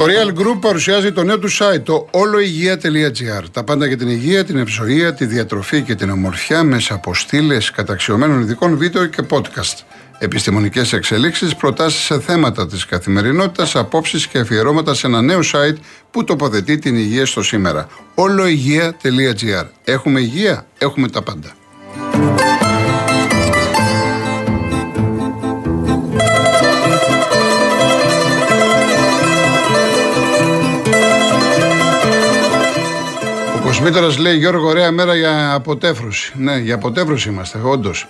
Το Real Group παρουσιάζει το νέο του site, το oloigia.gr. Τα πάντα για την υγεία, την ευζοία, τη διατροφή και την ομορφιά μέσα από στήλες καταξιωμένων ειδικών βίντεο και podcast. Επιστημονικές εξελίξεις, προτάσεις σε θέματα της καθημερινότητας, απόψεις και αφιερώματα σε ένα νέο site που τοποθετεί την υγεία στο σήμερα. oloigia.gr. Έχουμε υγεία, έχουμε τα πάντα. Κοσμήτωρα λέει Γιώργο, ωραία μέρα για αποτέφρωση. Ναι, για αποτέφρωση είμαστε, όντως.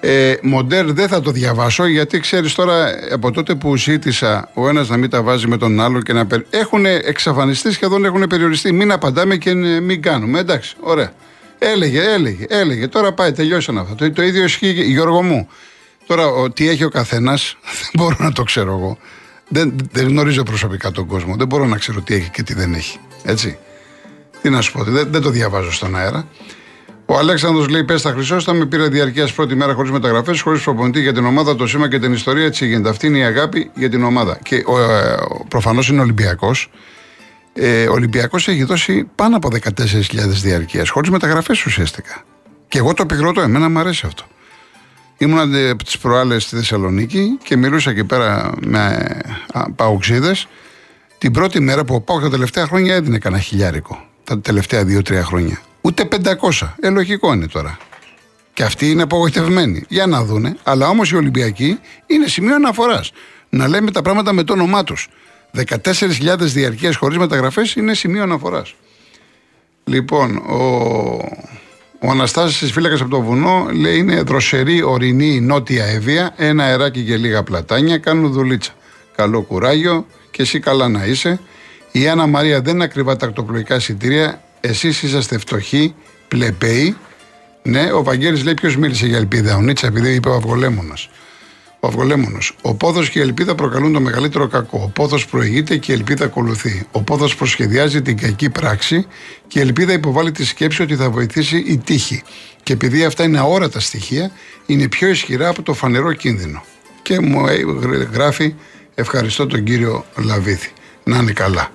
Ε, μοντέρ δεν θα το διαβάσω γιατί ξέρεις τώρα από τότε που ζήτησα ο ένας να μην τα βάζει με τον άλλο και να. Περ... Έχουν εξαφανιστεί, σχεδόν έχουν περιοριστεί. Μην απαντάμε και μην κάνουμε. Εντάξει, ωραία. Έλεγε, έλεγε, έλεγε. Τώρα πάει, τελειώσαν αυτά. Το, το ίδιο ισχύει, Γιώργο μου. Τώρα, ο, τι έχει ο καθένας, δεν μπορώ να το ξέρω εγώ. Δεν, δεν γνωρίζω προσωπικά τον κόσμο. Δεν μπορώ να ξέρω τι έχει και τι δεν έχει. Έτσι. Τι να σου πω, δεν, δεν το διαβάζω στον αέρα. Ο Αλέξανδρος λέει: Πες τα Χρυσόσταμι, πήρε διαρκείας πρώτη μέρα χωρίς μεταγραφές, χωρίς προπονητή για την ομάδα, το σήμα και την ιστορία. Έτσι γίνεται. Αυτή είναι η αγάπη για την ομάδα. Και ε, προφανώς είναι Ολυμπιακός. Ε, ο Ολυμπιακός έχει δώσει πάνω από 14.000 διαρκείας, χωρίς μεταγραφές ουσιαστικά. Και εγώ το επικροτώ, εμένα μου αρέσει αυτό. Ήμουν τις προάλλες στη Θεσσαλονίκη και μιλούσα εκεί πέρα με παουξίδε. Την πρώτη μέρα που ο τα τελευταία χρόνια έδινε κανένα χιλιάρικο τα τελευταία δύο-τρία χρόνια. Ούτε 500. Ε, λογικό είναι τώρα. Και αυτοί είναι απογοητευμένοι. Για να δούνε. Αλλά όμως οι Ολυμπιακοί είναι σημείο αναφοράς. Να λέμε τα πράγματα με το όνομά τους. 14.000 διαρκείας χωρίς μεταγραφές είναι σημείο αναφοράς. Λοιπόν, ο, ο Αναστάσης φύλακας από το βουνό λέει είναι δροσερή, ορεινή, νότια Εύβοια, ένα αεράκι και λίγα πλατάνια, κάνουν δουλίτσα. Καλό κουράγιο και εσύ καλά να είσαι. Η Άννα Μαρία δεν είναι ακριβά τα ακτοπλοϊκά εισιτήρια. Εσείς είσαστε φτωχοί, πλεπέοι. Ναι, ο Βαγγέλης λέει ποιος μίλησε για ελπίδα. Ο Νίτσα, επειδή είπε ο Αυγολέμονας. Ο Αυγολέμονος. Ο πόδος και η ελπίδα προκαλούν το μεγαλύτερο κακό. Ο πόδος προηγείται και η ελπίδα ακολουθεί. Ο πόδος προσχεδιάζει την κακή πράξη και η ελπίδα υποβάλλει τη σκέψη ότι θα βοηθήσει η τύχη. Και επειδή αυτά είναι αόρατα στοιχεία, είναι πιο ισχυρά από το φανερό κίνδυνο. Και μου γράφει ευχαριστώ τον κύριο Λαβίθη. Να είναι καλά.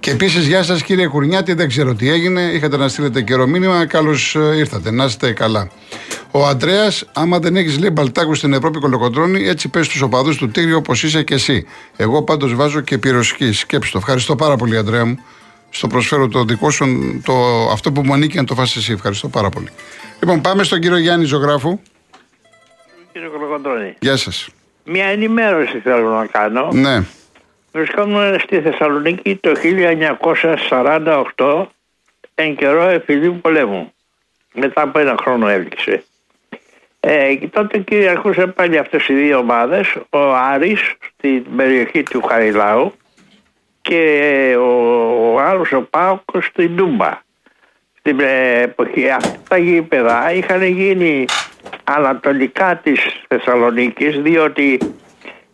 Και επίσης, γεια σας κύριε Κουρνιάτη, δεν ξέρω τι έγινε. Είχατε να στείλετε καιρό μήνυμα. Καλώς ε, ήρθατε. Να είστε καλά. Ο Αντρέας, άμα δεν έχεις λέει μπαλτάκους στην Ευρώπη κολοκοντρώνει, έτσι πες στους οπαδούς του Τίγρη όπως είσαι και εσύ. Εγώ πάντως βάζω και πυροσχή. Σκέψτε το. Ευχαριστώ πάρα πολύ, Αντρέα μου. Στο προσφέρω το δικό σου, το, αυτό που μου ανήκει να το φάσει εσύ. Ευχαριστώ πάρα πολύ. Λοιπόν, πάμε στον κύριο Γιάννη Ζωγράφου. Κύριε Κολοκοντρώνη. Γεια σας. Μια ενημέρωση θέλω να κάνω. Ναι. Βρισκόμουν στη Θεσσαλονίκη το 1948 εν καιρό εφηδίου πολέμου. Μετά από ένα χρόνο έληξε. Ε, και τότε κυριαρχούσε πάλι αυτές οι δύο ομάδες, ο Άρης στην περιοχή του Χαριλάου και ο, ο άλλος ο Πάοκ στην Ντούμπα. Στην εποχή αυτά τα γήπεδα είχαν γίνει ανατολικά της Θεσσαλονίκης διότι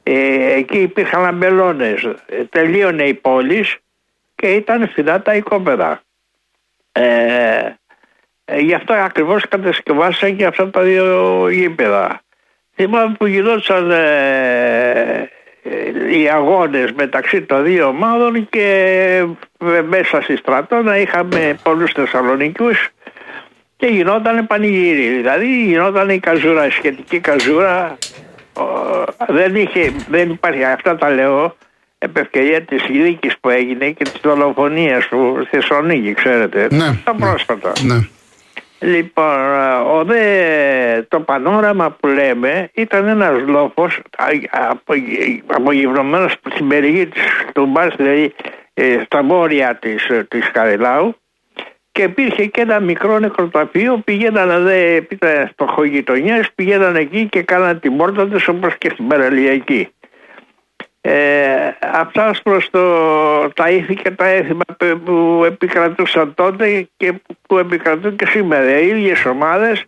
ε, εκεί υπήρχαν αμπελώνες. Ε, τελείωνε η πόλης και ήταν φθηνά τα οικόπεδα. Ε, ε, γι' αυτό ακριβώς κατασκευάσαν και αυτά τα δύο γήπεδα. Θυμάμαι που γινόταν ε, οι αγώνες μεταξύ των δύο ομάδων και μέσα στη στρατόνα είχαμε πολλούς Θεσσαλονικούς και γινόταν πανηγύρι. Δηλαδή γινόταν η καζούρα, η σχετική καζούρα δεν, είχε, δεν υπάρχει, αυτά τα λέω επ' ευκαιρία της δίκης που έγινε και της δολοφονίας του Θεσσαλονίκη, ξέρετε. Ναι. Τα πρόσφατα. Ναι. Λοιπόν, ο δε, το πανόραμα που λέμε ήταν ένας λόφος απογευρωμένος στην περιοχή της του δηλαδή ε, στα βόρεια της, της Καρελάου και υπήρχε και ένα μικρό νεκροταφείο. Πηγαίνανε δε, ήταν στοχογειτονιέ, πηγαίνανε εκεί και κάνανε την πόρτα του όπω και στην παραλιακή. Ε, αυτά προς το, τα ήθη και τα έθιμα που επικρατούσαν τότε και που επικρατούν και σήμερα. Οι ίδιες ομάδες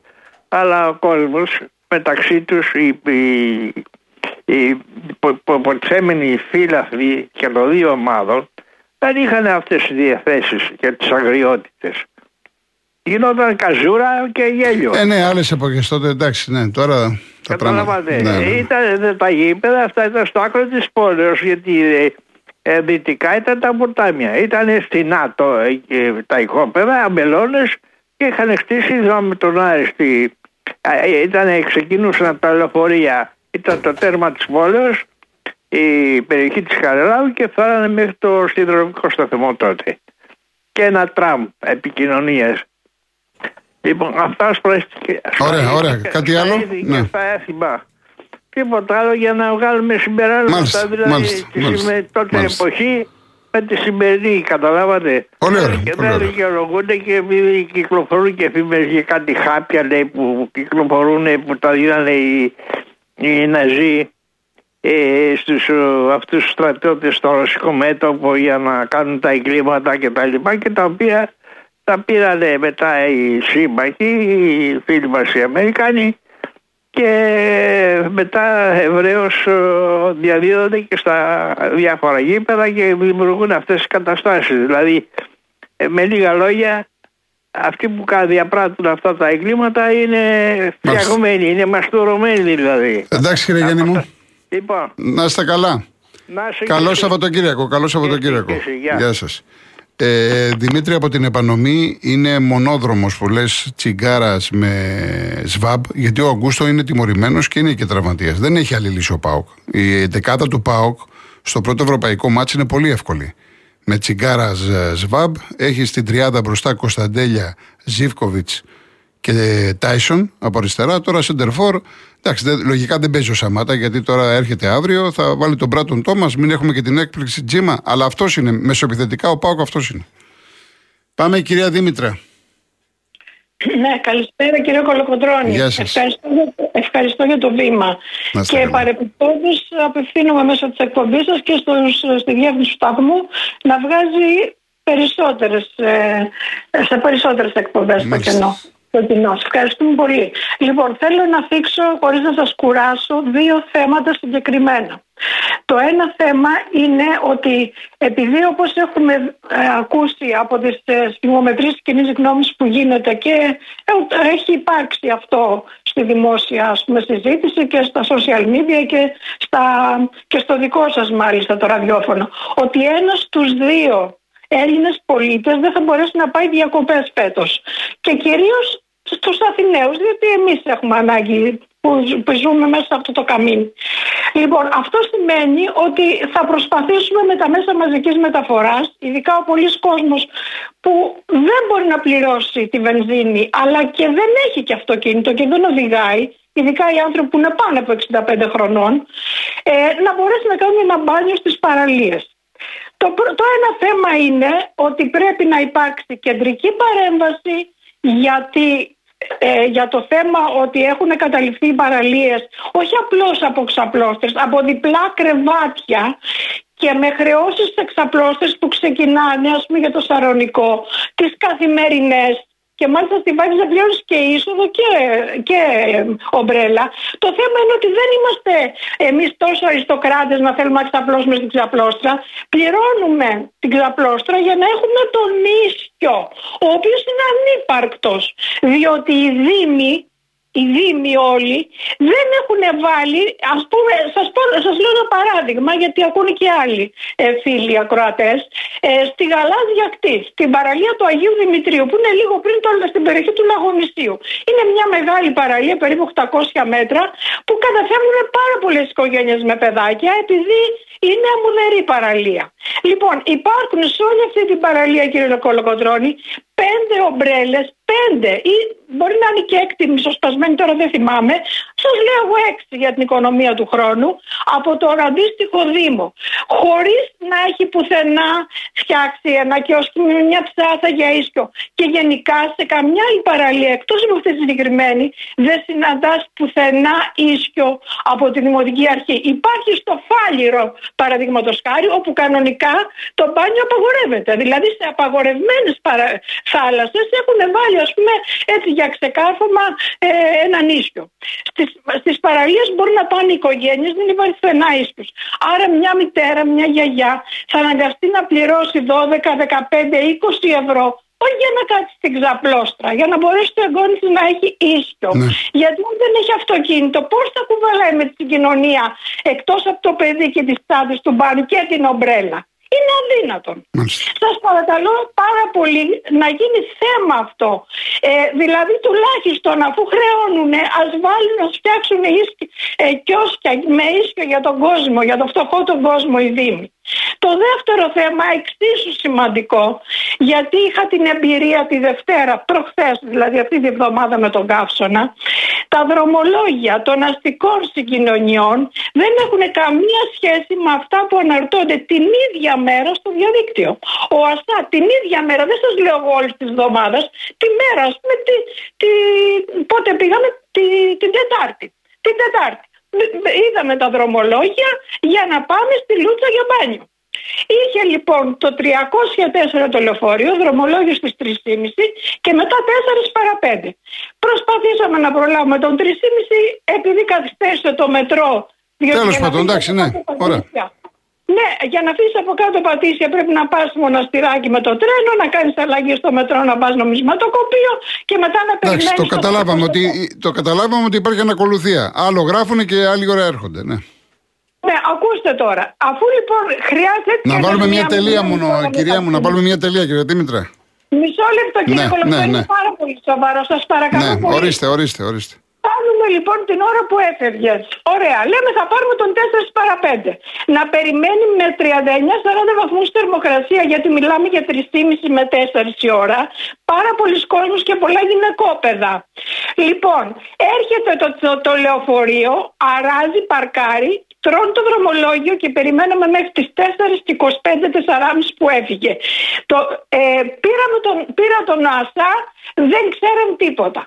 αλλά ο κόσμος μεταξύ τους οι, οι, οι υποτιθέμενοι φύλαθλοι και των δύο ομάδων δεν είχαν αυτές τις διαθέσεις και τις αγριότητες. Γινόταν καζούρα και γέλιο. Ε, ναι, άλλες εποχές τότε εντάξει, ναι, τώρα τα πράγματα. Ναι, ναι. Ήταν τα γήπεδα, αυτά ήταν στο άκρο της πόλη, γιατί ε, δυτικά ήταν τα ποτάμια. Ήταν στενά το, ε, τα οικόπεδα, αμπελώνες και είχαν χτίσει με τον Άριστη. Ε, ήταν, ξεκινούσαν τα λεωφορεία, ήταν το τέρμα της πόλεως, η περιοχή της Καρελάου και φτάνανε μέχρι το συνδρομικό σταθμό τότε. Και ένα τραμ επικοινωνίας Λοιπόν, αυτά σπρέστηκε. Ωραία, ωραία. Κάτι άλλο; Ναι. Στα έθιμα. Τίποτα άλλο για να βγάλουμε συμπεράσματα. Μάλιστα, δηλαδή μάλιστα, τη μάλιστα, τότε μάλιστα. εποχή με τη σημερινή, καταλάβατε. Πολύ ωραία, Και πολύ δεν ωραία. δικαιολογούνται και επειδή κυκλοφορούν και φήμες για κάτι χάπια λέει, που κυκλοφορούν που τα δίνανε οι, οι Ναζί ε, στους ε, αυτούς τους στρατιώτες στο ρωσικό μέτωπο για να κάνουν τα εγκλήματα και τα λοιπά και τα οποία τα πήρανε μετά οι σύμμαχοι, οι φίλοι μας οι Αμερικάνοι και μετά ευρέως ε, διαδίδονται και στα διάφορα γήπεδα και δημιουργούν αυτές τις καταστάσεις. Δηλαδή ε, με λίγα λόγια αυτοί που κα- διαπράττουν αυτά τα εγκλήματα είναι φτιαγμένοι, είναι μαστουρωμένοι δηλαδή. Εντάξει κύριε Γιάννη μου, Λοιπόν, να είστε καλά. να σε Καλό Σαββατοκύριακο, καλό Σαββατοκύριακο. και εσύ, γεια. Γεια σας. Ε, Δημήτρη από την επανομή είναι μονόδρομος που λες τσιγκάρας με σβάμπ γιατί ο Αγκούστο είναι τιμωρημένος και είναι και τραυματίας. Δεν έχει άλλη λύση ο ΠΑΟΚ. Η δεκάδα του ΠΑΟΚ στο πρώτο ευρωπαϊκό μάτς είναι πολύ εύκολη. Με τσιγκάρα Ζ- σβάμπ έχει στην τριάδα μπροστά Κωνσταντέλια, Ζίβκοβιτς και Τάισον από αριστερά. Τώρα Σεντερφόρ. Εντάξει, δεν- λογικά δεν παίζει ο Σαμάτα γιατί τώρα έρχεται αύριο. Θα βάλει τον Μπράτον Τόμας. Μην έχουμε και την έκπληξη Τζίμα. Αλλά αυτός είναι. Μεσοεπιθετικά ο Πάοκ αυτός είναι. Πάμε η κυρία Δήμητρα. Ναι, καλησπέρα κύριε Κολοκοντρώνη. Γεια σας. Ευχαριστώ, για- ευχαριστώ για το βήμα. Να είστε Και καλά. παρεπιπτόντως απευθύνομαι μέσω της εκπομπής σας και στους, στη διεύθυνση του σταθμού να βγάζει περισσότερες, ε, σε περισσότερες εκπομπές στο Μάλιστα. Κοινό. Το κοινό. Σας Ευχαριστούμε πολύ. Λοιπόν, θέλω να θίξω, χωρίς να σας κουράσω, δύο θέματα συγκεκριμένα. Το ένα θέμα είναι ότι επειδή όπως έχουμε ε, ακούσει από τις ε, στιγμομετρήσεις κοινής γνώμης που γίνεται και ε, έχει υπάρξει αυτό στη δημόσια ας πούμε, συζήτηση και στα social media και, στα, και στο δικό σας μάλιστα το ραδιόφωνο ότι ένας στους δύο Έλληνες πολίτες δεν θα μπορέσει να πάει διακοπές φέτος και κυρίως στους Αθηναίους διότι εμείς έχουμε ανάγκη που, που ζούμε μέσα σε αυτό το καμίνι. Λοιπόν, αυτό σημαίνει ότι θα προσπαθήσουμε με τα μέσα μαζικής μεταφοράς, ειδικά ο πολλής κόσμος που δεν μπορεί να πληρώσει τη βενζίνη, αλλά και δεν έχει και αυτοκίνητο και δεν οδηγάει, ειδικά οι άνθρωποι που είναι πάνω από 65 χρονών, ε, να μπορέσει να κάνουν ένα μπάνιο στις παραλίες. Το, πρω- το ένα θέμα είναι ότι πρέπει να υπάρξει κεντρική παρέμβαση γιατί ε, για το θέμα ότι έχουν καταληφθεί οι παραλίες όχι απλώς από ξαπλώστες, από διπλά κρεβάτια και με χρεώσεις εξαπλώστες που ξεκινάνε ας πούμε για το σαρονικό, τις καθημερινές και μάλιστα στη βάση να πληρώνει και είσοδο και, και ομπρέλα. Το θέμα είναι ότι δεν είμαστε εμείς τόσο αριστοκράτες να θέλουμε να ξαπλώσουμε στην ξαπλώστρα. Πληρώνουμε την ξαπλώστρα για να έχουμε τον ίσιο, ο οποίος είναι ανύπαρκτος. Διότι οι Δήμοι οι Δήμοι όλοι δεν έχουν βάλει, ας πούμε, σας, πω, σας λέω ένα παράδειγμα γιατί ακούνε και άλλοι ε, φίλοι ακροατές, ε, στη γαλάζια κτής, στην παραλία του Αγίου Δημητρίου που είναι λίγο πριν το, στην περιοχή του Λαγωνιστίου. Είναι μια μεγάλη παραλία, περίπου 800 μέτρα, που καταφεύγουν πάρα πολλές οικογένειες με παιδάκια επειδή είναι αμμουδερή παραλία. Λοιπόν, υπάρχουν σε όλη αυτή την παραλία, κύριε Κολοκοντρώνη, πέντε ομπρέλες, πέντε ή μπορεί να είναι και έκτη μισοσπασμένη τώρα δεν θυμάμαι, Σας λέω εγώ έξι για την οικονομία του χρόνου από τον αντίστοιχο Δήμο. Χωρίς να έχει πουθενά φτιάξει ένα κιόσκι με μια ψάθα για ίσκιο. Και γενικά σε καμιά άλλη παραλία εκτός από αυτή τη συγκεκριμένη δεν συναντάς πουθενά ίσκιο από τη Δημοτική Αρχή. Υπάρχει στο Φάλιρο, παραδείγματος χάρη, όπου κανονικά το μπάνιο απαγορεύεται. Δηλαδή σε απαγορευμένες παρα... θάλασσες έχουν βάλει, ας πούμε, έτσι για ξεκάρφωμα ε, ένα ίσιο. Στι παραλίες μπορούν να πάνε οι οικογένειες, δεν υπάρχει πουθενά ίσιο. Άρα μια μητέρα, μια γιαγιά θα αναγκαστεί να πληρώσει 12, 15, 20 ευρώ όχι για να κάτσει στην ξαπλώστρα, για να μπορέσει το εγγόνι του να έχει ίσιο. Ναι. Γιατί αν δεν έχει αυτοκίνητο, πώς θα κουβαλάει με την κοινωνία εκτός από το παιδί και τις τσάντες του μπάνου και την ομπρέλα. Είναι αδύνατον. Σας παρακαλώ πάρα πολύ να γίνει θέμα αυτό. Ε, δηλαδή τουλάχιστον αφού χρεώνουν ας βάλουν να φτιάξουν ε, κιόσκια με ίσιο για τον κόσμο, για τον φτωχό τον κόσμο οι Δήμοι. Το δεύτερο θέμα εξίσου σημαντικό γιατί είχα την εμπειρία τη Δευτέρα, προχθές δηλαδή αυτή τη εβδομάδα με τον Καύσωνα τα δρομολόγια των αστικών συγκοινωνιών δεν έχουν καμία σχέση με αυτά που αναρτώνται την ίδια μέρα στο διαδίκτυο. Ο ΑΣΑ την ίδια μέρα, δεν σας λέω εγώ όλη τη εβδομάδα, τη μέρα, ας πούμε, τη, τη, πότε πήγαμε, τη, την Τετάρτη. Την Τετάρτη. Είδαμε τα δρομολόγια για να πάμε στη Λούτσα για μπάνιο. Είχε λοιπόν το 304 το λεωφορείο, δρομολόγιο στις 3.30 και μετά 4 παρα 5. Προσπαθήσαμε να προλάβουμε τον 3.30 επειδή καθυστέρησε το μετρό. Τέλος πάντων, εντάξει, ναι. Ωραία. Ναι, για να αφήσεις από κάτω πατήσια πρέπει να πας μοναστηράκι με το τρένο, να κάνεις αλλαγή στο μετρό, να πας νομισματοκοπείο και μετά να περιμένεις. Το, καταλάβαμε ότι, το καταλάβαμε ότι υπάρχει ανακολουθία. Άλλο γράφουν και άλλη ώρα έρχονται. Ναι. Ναι, ακούστε τώρα. Αφού λοιπόν χρειάζεται. Να βάλουμε μια τελεία μόνο, κυρία μου, να βάλουμε μια τελεία, κύριε Δήμητρα. Μισό λεπτό, κύριε ναι, ναι, ναι. είναι πάρα πολύ σοβαρό. Σας παρακαλώ. Ναι, πολύ. ορίστε, ορίστε, ορίστε. Κάνουμε λοιπόν την ώρα που έφευγες. Ωραία. Λέμε θα πάρουμε τον 4 παρα 5. Να περιμένει με 39-40 βαθμούς θερμοκρασία, γιατί μιλάμε για 3,5 με 4 η ώρα. Πάρα πολλοί κόσμοι και πολλά γυναικόπαιδα. Λοιπόν, έρχεται το, το, το λεωφορείο, αράζει, παρκάρει τρώνε το δρομολόγιο και περιμέναμε μέχρι τις 4 και 25, 4,5 που έφυγε. Το, ε, πήραμε τον, πήρα τον Άσα, δεν ξέραν τίποτα.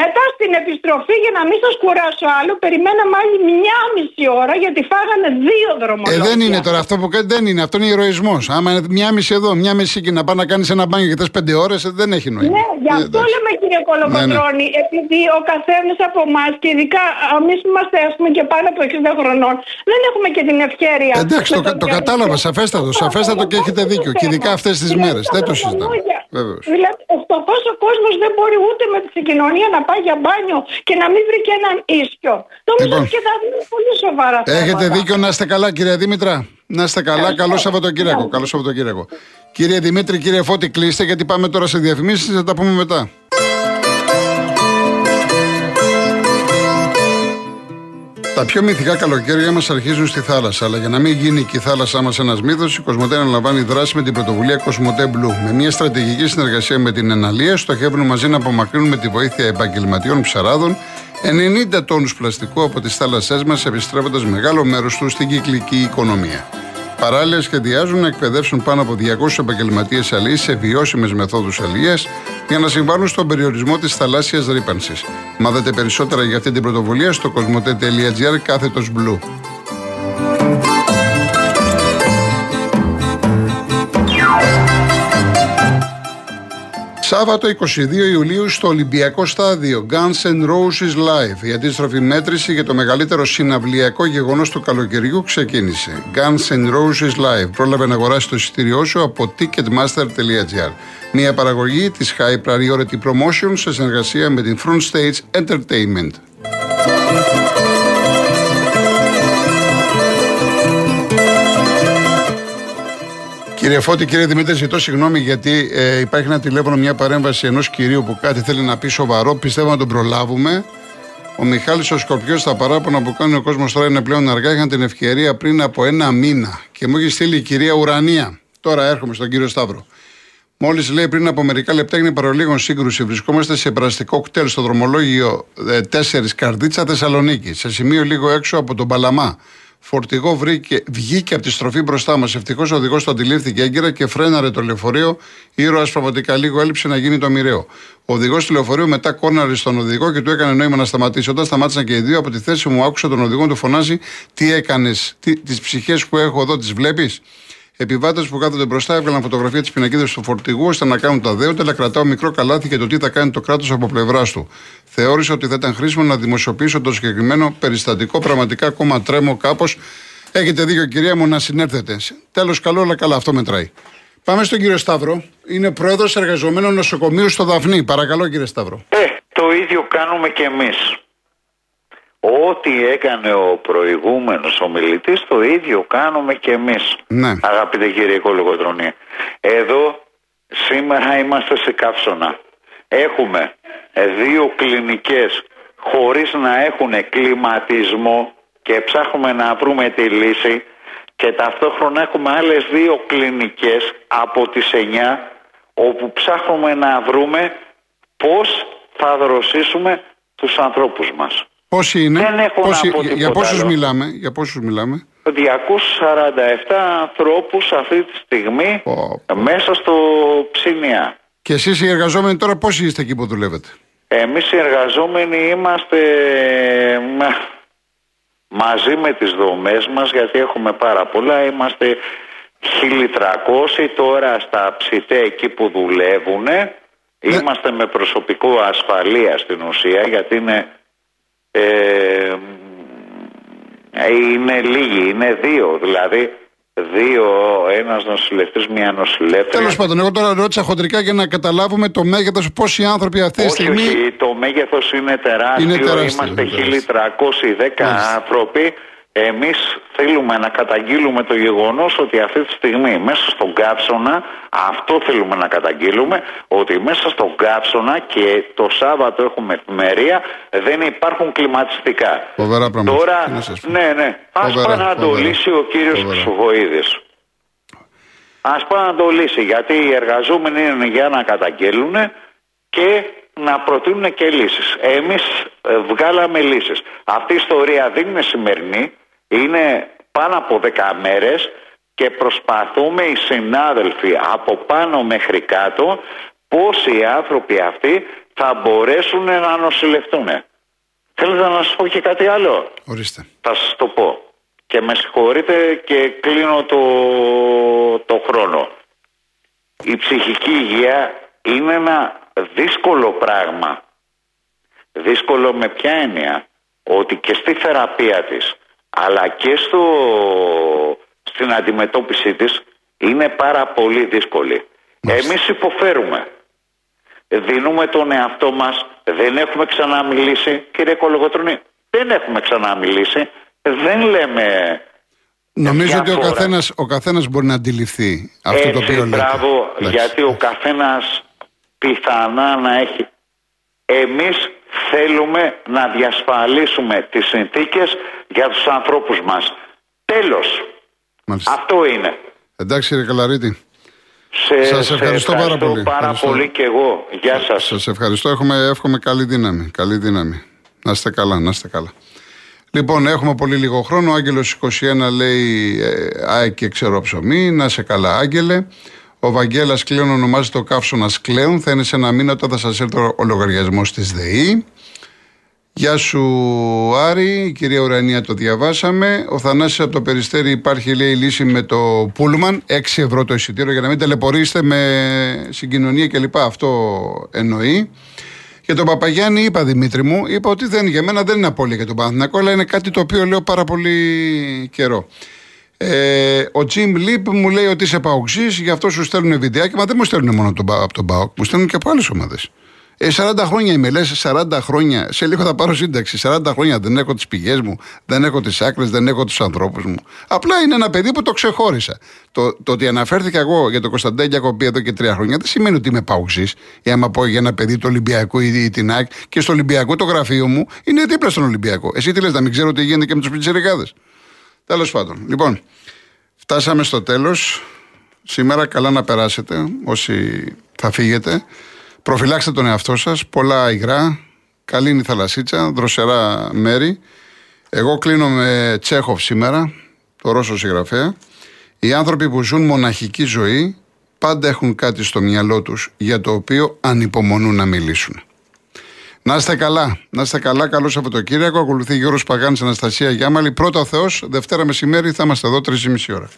Μετά στην επιστροφή, για να μην σας κουράσω άλλο, περιμέναμε άλλη μια μισή ώρα γιατί φάγανε δύο δρομολόγια. Ε, δεν είναι τώρα αυτό που κάνει, δεν είναι. Αυτό είναι ηρωισμός. Άμα είναι μια μισή εδώ, μια μισή και να πάει να κάνεις ένα μπάνιο και θες πέντε ώρες, ε, δεν έχει νόημα. Ναι, γι' αυτό ε, λέμε κύριε Κολοκοτρόνη, ναι, ναι. επειδή ο καθένας από εμάς και ειδικά εμείς είμαστε πούμε, και πάνω από 60 χρονών, δεν έχουμε και την ευκαιρία. Εντάξει, το, το, το κατάλαβα, σαφέστατο, σαφέστατο και έχετε δίκιο. Και ειδικά αυτές τις μέρες. Δεν το συζητάμε. Δηλαδή, ο φτωχό ο κόσμος δεν μπορεί ούτε με τη συγκοινωνία να πάει για μπάνιο και να μην βρει και έναν ίσιο. Νομίζω λοιπόν, και θα δούμε πολύ σοβαρά Έχετε δίκιο να είστε καλά, κύριε Δήμητρα. Να είστε καλά. Καλό Σαββατοκύριακο. Καλό Σαββατοκύριακο. Κύριε Δημήτρη, κύριε Φώτη, κλείστε γιατί πάμε τώρα σε διαφημίσεις. Θα τα πούμε μετά. Τα πιο μυθικά καλοκαίρια μας αρχίζουν στη θάλασσα, αλλά για να μην γίνει και η θάλασσά μας ένας μύθος, η Κοσμοτέ αναλαμβάνει δράση με την πρωτοβουλία Κοσμοτέ Blue. Με μια στρατηγική συνεργασία με την Εναλία, στοχεύουν μαζί να απομακρύνουν με τη βοήθεια επαγγελματιών ψαράδων 90 τόνους πλαστικού από τις θάλασσές μας, επιστρέφοντας μεγάλο μέρος τους στην κυκλική οικονομία. Παράλληλα, σχεδιάζουν να εκπαιδεύσουν πάνω από 200 επαγγελματίες αλληλείς σε βιώσιμες μεθόδους αλληλείας για να συμβάλλουν στον περιορισμό της θαλάσσιας ρήπανσης. Μάθετε περισσότερα για αυτή την πρωτοβουλία στο κοσμοτέ.gr κάθετος blue. Σάββατο 22 Ιουλίου στο Ολυμπιακό Στάδιο Guns N' Roses Live. Η αντίστροφη μέτρηση για το μεγαλύτερο συναυλιακό γεγονός του καλοκαιριού ξεκίνησε. Guns N' Roses Live. Πρόλαβε να αγοράσει το εισιτήριό σου από ticketmaster.gr. Μια παραγωγή της High Priority Promotion σε συνεργασία με την Front Stage Entertainment. Κύριε Φώτη, κύριε Δημήτρη, ζητώ συγγνώμη γιατί ε, υπάρχει ένα τηλέφωνο, μια παρέμβαση ενός κυρίου που κάτι θέλει να πει σοβαρό. Πιστεύω να τον προλάβουμε. Ο Μιχάλης ο Σκορπιός, στα παράπονα που κάνει ο κόσμος τώρα είναι πλέον αργά. Είχαν την ευκαιρία πριν από ένα μήνα και μου έχει στείλει η κυρία Ουρανία. Τώρα έρχομαι στον κύριο Σταύρο. Μόλις λέει πριν από μερικά λεπτά έγινε παρολίγων σύγκρουση. Βρισκόμαστε σε περαστικό κτέλ στο δρομολόγιο 4 ε, Καρδίτσα Θεσσαλονίκη, σε σημείο λίγο έξω από τον Παλαμά. Φορτηγό βρήκε, βγήκε από τη στροφή μπροστά μας. Ευτυχώς ο οδηγός το αντιλήφθηκε έγκαιρα και φρέναρε το λεωφορείο. Ήρωας πραγματικά λίγο έλειψε να γίνει το μοιραίο. Ο οδηγός του λεωφορείου μετά κόρναρε στον οδηγό και του έκανε νόημα να σταματήσει. Όταν σταμάτησαν και οι δύο, από τη θέση μου άκουσα τον οδηγό του φωνάζει: Τι έκανες, τις ψυχές που έχω εδώ, τις βλέπεις; Επιβάτες που κάθονται μπροστά έβγαλαν φωτογραφία της πινακίδας του φορτηγού ώστε να κάνουν τα δέοντα, αλλά κρατάω μικρό καλάθι για το τι θα κάνει το κράτος από πλευράς του. Θεώρησα ότι θα ήταν χρήσιμο να δημοσιοποιήσω το συγκεκριμένο περιστατικό. Πραγματικά ακόμα τρέμω κάπως. Έχετε δίκιο, κυρία μου, να συνέρθετε. Τέλος, καλό, αλλά καλά, αυτό μετράει. Πάμε στον κύριο Σταύρο. Είναι πρόεδρος εργαζομένων νοσοκομείου στο Δαφνί. Παρακαλώ, κύριε Σταύρο. Ε, το ίδιο κάνουμε και εμείς. Ό,τι έκανε ο προηγούμενος ομιλητής το ίδιο κάνουμε και εμείς ναι. αγαπητέ κύριε Κολογοτρονή εδώ σήμερα είμαστε σε καύσωνα έχουμε δύο κλινικές χωρίς να έχουν κλιματισμό και ψάχνουμε να βρούμε τη λύση και ταυτόχρονα έχουμε άλλες δύο κλινικές από τις εννιά όπου ψάχνουμε να βρούμε πώς θα δροσίσουμε τους ανθρώπους μας. Πόσοι είναι, Δεν έχω πόσοι, να πω για, πόσους μιλάμε, για πόσους μιλάμε; 247 ανθρώπους αυτή τη στιγμή μέσα στο ψήνια. Και εσείς οι εργαζόμενοι τώρα πόσοι είστε εκεί που δουλεύετε; Εμείς οι εργαζόμενοι είμαστε μαζί με τις δομές μας γιατί έχουμε πάρα πολλά. Είμαστε 1300 τώρα στα ψητέ εκεί που δουλεύουν. Ναι. Είμαστε με προσωπικό ασφαλεία στην ουσία γιατί είναι ε, είναι λίγοι, είναι δύο δηλαδή. Δύο, ένας νοσηλευτής, μία νοσηλεύτρια. Τέλος πάντων, εγώ τώρα ρώτησα χοντρικά για να καταλάβουμε το μέγεθος, πόσοι άνθρωποι αυτή τη στιγμή. Όχι, το μέγεθος είναι τεράστιο. Είναι τεράστιο Είμαστε 1310 άνθρωποι εμείς θέλουμε να καταγγείλουμε το γεγονός ότι αυτή τη στιγμή μέσα στον κάψονα, αυτό θέλουμε να καταγγείλουμε, ότι μέσα στον κάψονα και το Σάββατο έχουμε εφημερία δεν υπάρχουν κλιματιστικά. Φοβερά πράγματα. Τώρα, ναι, ναι, ας πάει να το λύσει ο κύριος Χρυσοβοίδης. Ας πάει να το λύσει γιατί οι εργαζόμενοι είναι για να καταγγέλουν και να προτείνουν και λύσεις. Εμείς ε, βγάλαμε λύσεις. Αυτή η ιστορία δεν είναι σημερινή είναι πάνω από 10 μέρες και προσπαθούμε οι συνάδελφοι από πάνω μέχρι κάτω πώς οι άνθρωποι αυτοί θα μπορέσουν να νοσηλευτούν. Θέλετε να σας πω και κάτι άλλο; Ορίστε. Θα σας το πω. Και με συγχωρείτε και κλείνω το, το χρόνο. Η ψυχική υγεία είναι ένα δύσκολο πράγμα. Δύσκολο με ποια έννοια; Ότι και στη θεραπεία της αλλά και στο, στην αντιμετώπιση της είναι πάρα πολύ δύσκολη. Μάλιστα. Εμείς υποφέρουμε. Δίνουμε τον εαυτό μας, δεν έχουμε ξαναμιλήσει, κύριε Κολογοτρονή, δεν έχουμε ξαναμιλήσει, δεν λέμε... Νομίζω ότι ο καθένας, ο καθένας μπορεί να αντιληφθεί αυτό το οποίο λέτε. Μπράβο, γιατί ο καθένας πιθανά να έχει... Εμείς θέλουμε να διασφαλίσουμε τις συνθήκες για τους ανθρώπους μας. Τέλος. Αυτό είναι. Εντάξει κύριε Καλαρίτη. Σε, σας ευχαριστώ, πάρα πολύ. πάρα ευχαριστώ. πολύ και εγώ. Γεια σας. Σας ευχαριστώ. Έχουμε, εύχομαι καλή δύναμη. Καλή δύναμη. Να είστε καλά, να είστε καλά. Λοιπόν, έχουμε πολύ λίγο χρόνο. Ο Άγγελος 21 λέει ε, και ξέρω ψωμί. Να είσαι καλά Άγγελε. Ο Βαγγέλας Κλέον ονομάζεται ο καύσωνας Κλέον. Θα είναι σε ένα μήνα όταν θα σας έρθει ο λογαριασμός της ΔΕΗ. Γεια σου Άρη, η κυρία Ουρανία το διαβάσαμε. Ο Θανάσης από το Περιστέρι υπάρχει λέει λύση με το Πούλμαν, 6 ευρώ το εισιτήριο για να μην ταλαιπωρήσετε με συγκοινωνία κλπ. Αυτό εννοεί. Για τον Παπαγιάννη είπα Δημήτρη μου, είπα ότι δεν, για μένα δεν είναι απόλυτα για τον Παναθηνακό, αλλά είναι κάτι το οποίο λέω πάρα πολύ καιρό. Ε, ο Τζιμ Λίπ μου λέει ότι είσαι παοξής, γι' αυτό σου στέλνουν βιντεάκι. Μα δεν μου στέλνουν μόνο από τον Πάοκ, μου στέλνουν και από άλλες ομάδες. Ε, 40 χρόνια είμαι, λες 40 χρόνια. Σε λίγο θα πάρω σύνταξη. 40 χρόνια δεν έχω τις πηγές μου, δεν έχω τις άκρες, δεν έχω τους ανθρώπους μου. Απλά είναι ένα παιδί που το ξεχώρισα. Το, το ότι αναφέρθηκα εγώ για τον Κωνσταντέν Γιακοπή εδώ και τρία χρόνια δεν σημαίνει ότι είμαι παοξής. Για να πω για ένα παιδί του Ολυμπιακού ή την ΑΕΚ και στο Ολυμπιακό το γραφείο μου είναι δίπλα στον Ολυμπιακό. Εσύ τι λες, να μην ξέρω τι γίνεται και με τους πιτσερικάδε. Τέλος πάντων. Λοιπόν, φτάσαμε στο τέλος. σήμερα. Καλά να περάσετε όσοι θα φύγετε. Προφυλάξτε τον εαυτό σας. Πολλά υγρά. Καλή είναι η θαλασσίτσα. Δροσερά μέρη. Εγώ κλείνω με Τσέχοφ σήμερα, το Ρώσο συγγραφέα. Οι άνθρωποι που ζουν μοναχική ζωή πάντα έχουν κάτι στο μυαλό τους για το οποίο ανυπομονούν να μιλήσουν. Να είστε καλά. Να είστε καλά. Καλό Σαββατοκύριακο. Ακολουθεί Γιώργος Παγάνης Αναστασία Γιάμαλη. Πρώτα ο Θεός. Δευτέρα μεσημέρι θα είμαστε εδώ 3,5 ώρα.